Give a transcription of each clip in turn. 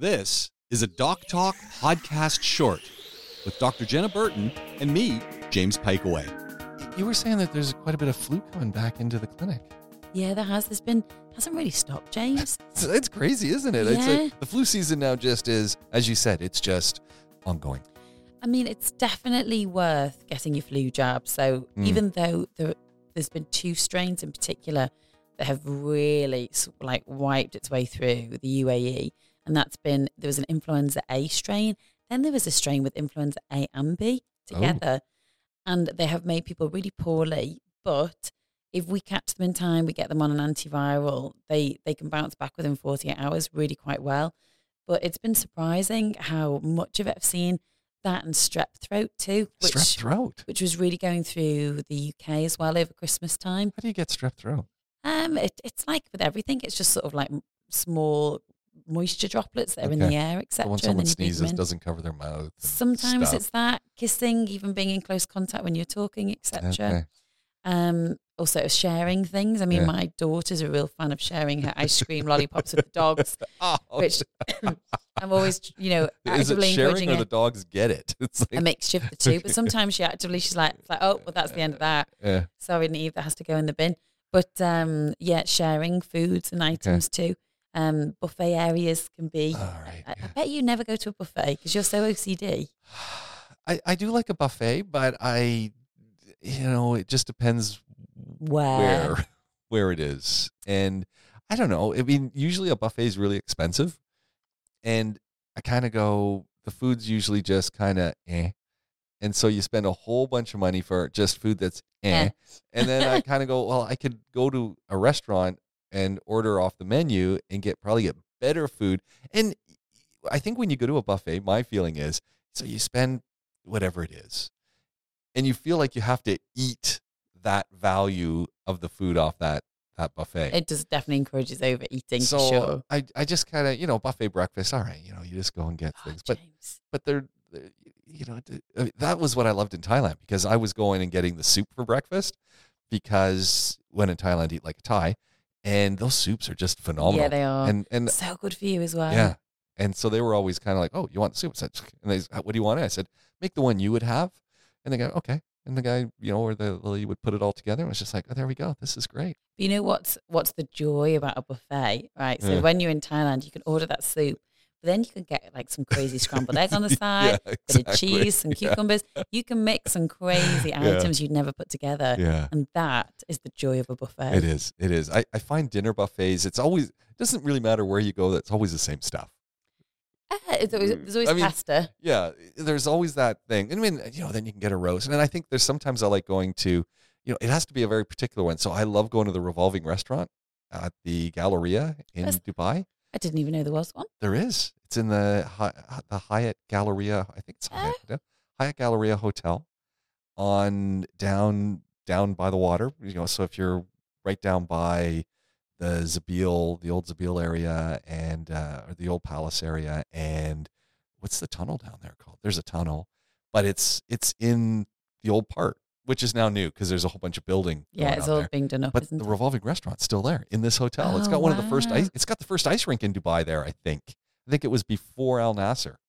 This is a Doc Talk podcast short with Dr. Jenna Burton and me, James Pikeway. You were saying that there's quite a bit of flu coming back into the clinic. Yeah, there has. There's been hasn't really stopped, James. It's, it's crazy, isn't it? It's Yeah. like the flu season now just is, as you said, it's just ongoing. I mean, it's definitely worth getting your flu jab. So Mm. even though there, there's been two strains in particular that have really like wiped its way through the UAE, and that's been there was an influenza A strain, then there was a strain with influenza A and B Oh. together, and they have made people really poorly. But if we catch them in time, we get them on an antiviral, they they can bounce back within 48 hours really quite well. But it's been surprising how much of it I've seen that and strep throat too, which strep throat. which was really going through the UK as well over Christmas time. How do you get strep throat? Um, it, it's like with everything, it's just sort of like small moisture droplets that are in the air, So etc. when someone then you breathe them sneezes, doesn't cover their mouth. Sometimes stuff. it's that kissing, even being in close contact when you're talking, etc. Okay. Um, also sharing things. I mean, Yeah. my daughter's a real fan of sharing her ice cream lollipops with the dogs, Oh, which I'm always, you know, actively sharing encouraging or her. the dogs get it? It's like, a mixture of the two. But sometimes she actively, she's like, it's like, oh, well, that's the end of that. yeah. Sorry, Neve, that has to go in the bin. But um, yeah, sharing foods and items too. Um, buffet areas can be. Right. I, I bet you never go to a buffet because you're so OCD. I, I do like a buffet, but I, you know, it just depends Where? where where it is, and I don't know. I mean, usually a buffet is really expensive, and I kind of go. The food's usually just kind of eh, and so you spend a whole bunch of money for just food that's eh, Eh. and then I kind of go, well, I could go to a restaurant and order off the menu and get probably get better food, and I think when you go to a buffet, my feeling is so you spend whatever it is, and you feel like you have to eat that value of the food off that that buffet. It just definitely encourages overeating so for sure. I I just kind of you know buffet breakfast. All right, you know you just go and get Oh, things, but James. but they're, they're- you know I mean, that was what I loved in Thailand because I was going and getting the soup for breakfast because when in Thailand eat like a Thai, and those soups are just phenomenal. yeah, they are and and so good for you as well. yeah, and so they were always kind of like, oh, you want soup? Said, and they, said, what do you want? I said, make the one you would have, and they go, okay. And the guy, you know, or the lady would put it all together. And it was just like, oh, there we go. This is great. You know what's what's the joy about a buffet, right? So Yeah. when you're in Thailand, you can order that soup, but then you can get like some crazy scrambled egg on the side, yeah, bit of cheese, some Yeah. cucumbers. You can mix some crazy Yeah. items you'd never put together, Yeah. and that is the joy of a buffet. It is. It is. I, I find dinner buffets, it's always, it doesn't really matter where you go, it's always the same stuff. Ah, it's always- there's always I mean, pasta. Yeah. There's always that thing. I mean, you know, then you can get a roast. And I think there's sometimes I like going to, you know, it has to be a very particular one. So I love going to the revolving restaurant at the Galleria in Yes. Dubai. I didn't even know there was one. There is. It's in the the Hyatt Galleria. I think it's Hyatt, yeah. Hyatt Galleria Hotel on down down by the water. You know, so if you're right down by the Zabil, the old Zabil area, and uh, or the old palace area, and what's the tunnel down there called? There's a tunnel, but it's it's in the old part, which is now new because there's a whole bunch of building. Yeah, it's all being done up, But the it? revolving restaurant's still there in this hotel. It's oh, got one of the first ice. It's got the first ice rink in Dubai there. I think. I think it was before Al Nasr,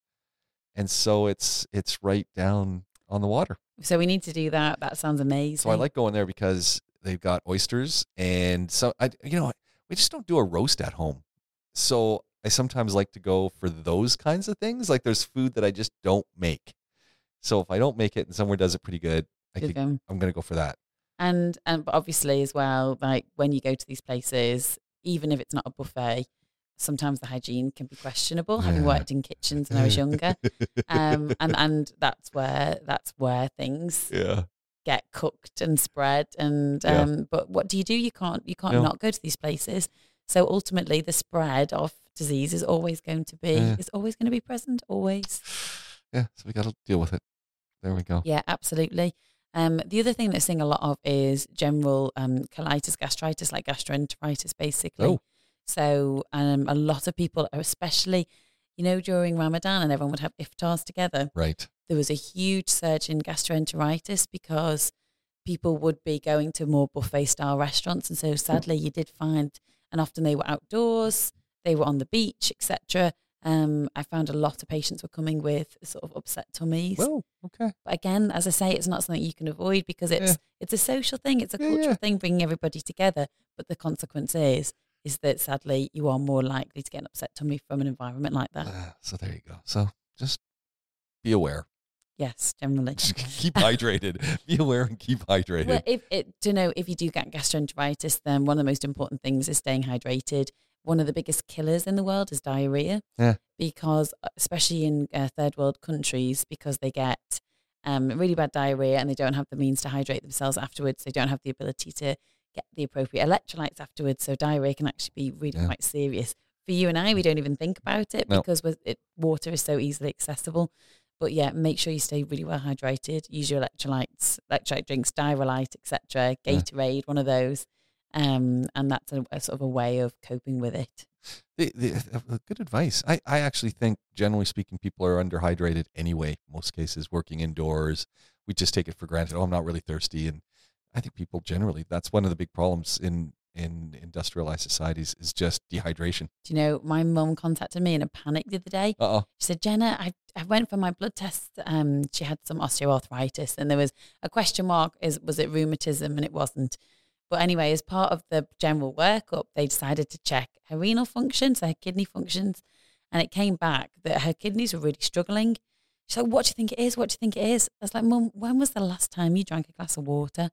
and so it's it's right down on the water. So we need to do that. That sounds amazing. So I like going there because they've got oysters and so I you know we just don't do a roast at home. So I sometimes like to go for those kinds of things. Like there's food that I just don't make. So if I don't make it and somewhere does it pretty good, I think going. I'm gonna go for that. And and but obviously as well, like when you go to these places, even if it's not a buffet, sometimes the hygiene can be questionable. Having worked in kitchens when I was younger, um, and and that's where that's where things yeah. get cooked and spread. And Yeah. um, but what do you do? You can't you can't No. not go to these places. So ultimately, the spread of disease is always going to be Yeah. is always going to be present. Always. Yeah. So we got to deal with it. There we go. Yeah, absolutely. Um, the other thing they're seeing a lot of is general um, colitis, gastritis, like gastroenteritis, basically. Oh. So um, a lot of people, especially, you know, during Ramadan and everyone would have iftars together, Right. there was a huge surge in gastroenteritis because people would be going to more buffet style restaurants. And so sadly, you did find, and often they were outdoors, they were on the beach, etc. Um, I found a lot of patients were coming with sort of upset tummies. Well, okay. But again, as I say, it's not something you can avoid because it's Yeah. it's a social thing, it's a Yeah, cultural yeah. thing, bringing everybody together. But the consequence is is that sadly you are more likely to get an upset tummy from an environment like that. Uh, so there you go. So just be aware. Yes, generally. Just keep hydrated. Be aware and keep hydrated. Well, if it, to know if you do get gastroenteritis, then one of the most important things is staying hydrated. One of the biggest killers in the world is diarrhea. Yeah. Because uh, especially in uh, third world countries, because they get um, really bad diarrhea and they don't have the means to hydrate themselves afterwards. They don't have the ability to get the appropriate electrolytes afterwards. So diarrhea can actually be really Yeah. quite serious. For you and I, we don't even think about it No. because it, water is so easily accessible. But yeah, make sure you stay really well hydrated. Use your electrolytes, electrolyte drinks, Dioralyte, etc. Yeah. Gatorade, one of those, um, and that's a, a sort of a way of coping with it. the, the, uh, good advice. I, I actually think, generally speaking, people are underhydrated anyway. Most cases, working indoors, we just take it for granted. Oh, I'm not really thirsty, and I think people generally that's one of the big problems in in industrialized societies is just dehydration. Do you know, my mum contacted me in a panic the other day. Uh oh. She said, Jenna, I, I went for my blood test. Um, she had some osteoarthritis, and there was a question mark: is was it rheumatism? And it wasn't. But anyway, as part of the general workup, they decided to check her renal functions, her kidney functions, and it came back that her kidneys were really struggling. She's like, "What do you think it is? What do you think it is?" I was like, "Mum, when was the last time you drank a glass of water?"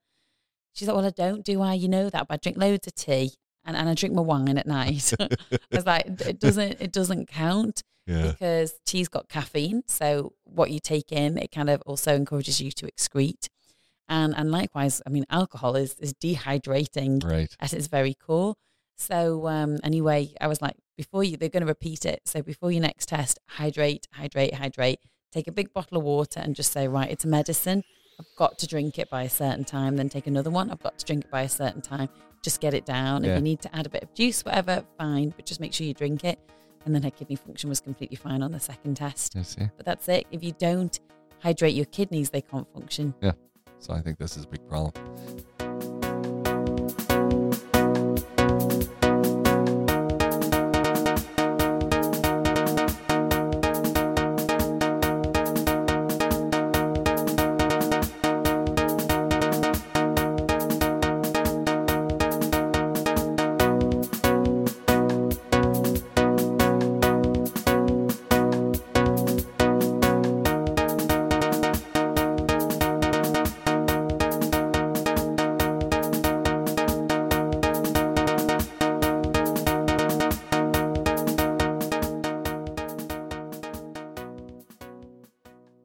She's like, "Well, I don't, do I? You know that, but I drink loads of tea." And, and I drink my wine at night. I was like, it doesn't it doesn't count Yeah. because tea's got caffeine. So what you take in, it kind of also encourages you to excrete. And and likewise, I mean, alcohol is is dehydrating Right. at its very core. So um, anyway, I was like, before you, they're going to repeat it. So before your next test, hydrate, hydrate, hydrate. Take a big bottle of water and just say, right, it's a medicine. I've got to drink it by a certain time. Then take another one. I've got to drink it by a certain time. Just get it down. Yeah. If you need to add a bit of juice, whatever, fine. But just make sure you drink it. And then her kidney function was completely fine on the second test. But that's it. If you don't hydrate your kidneys, they can't function. So I think this is a big problem.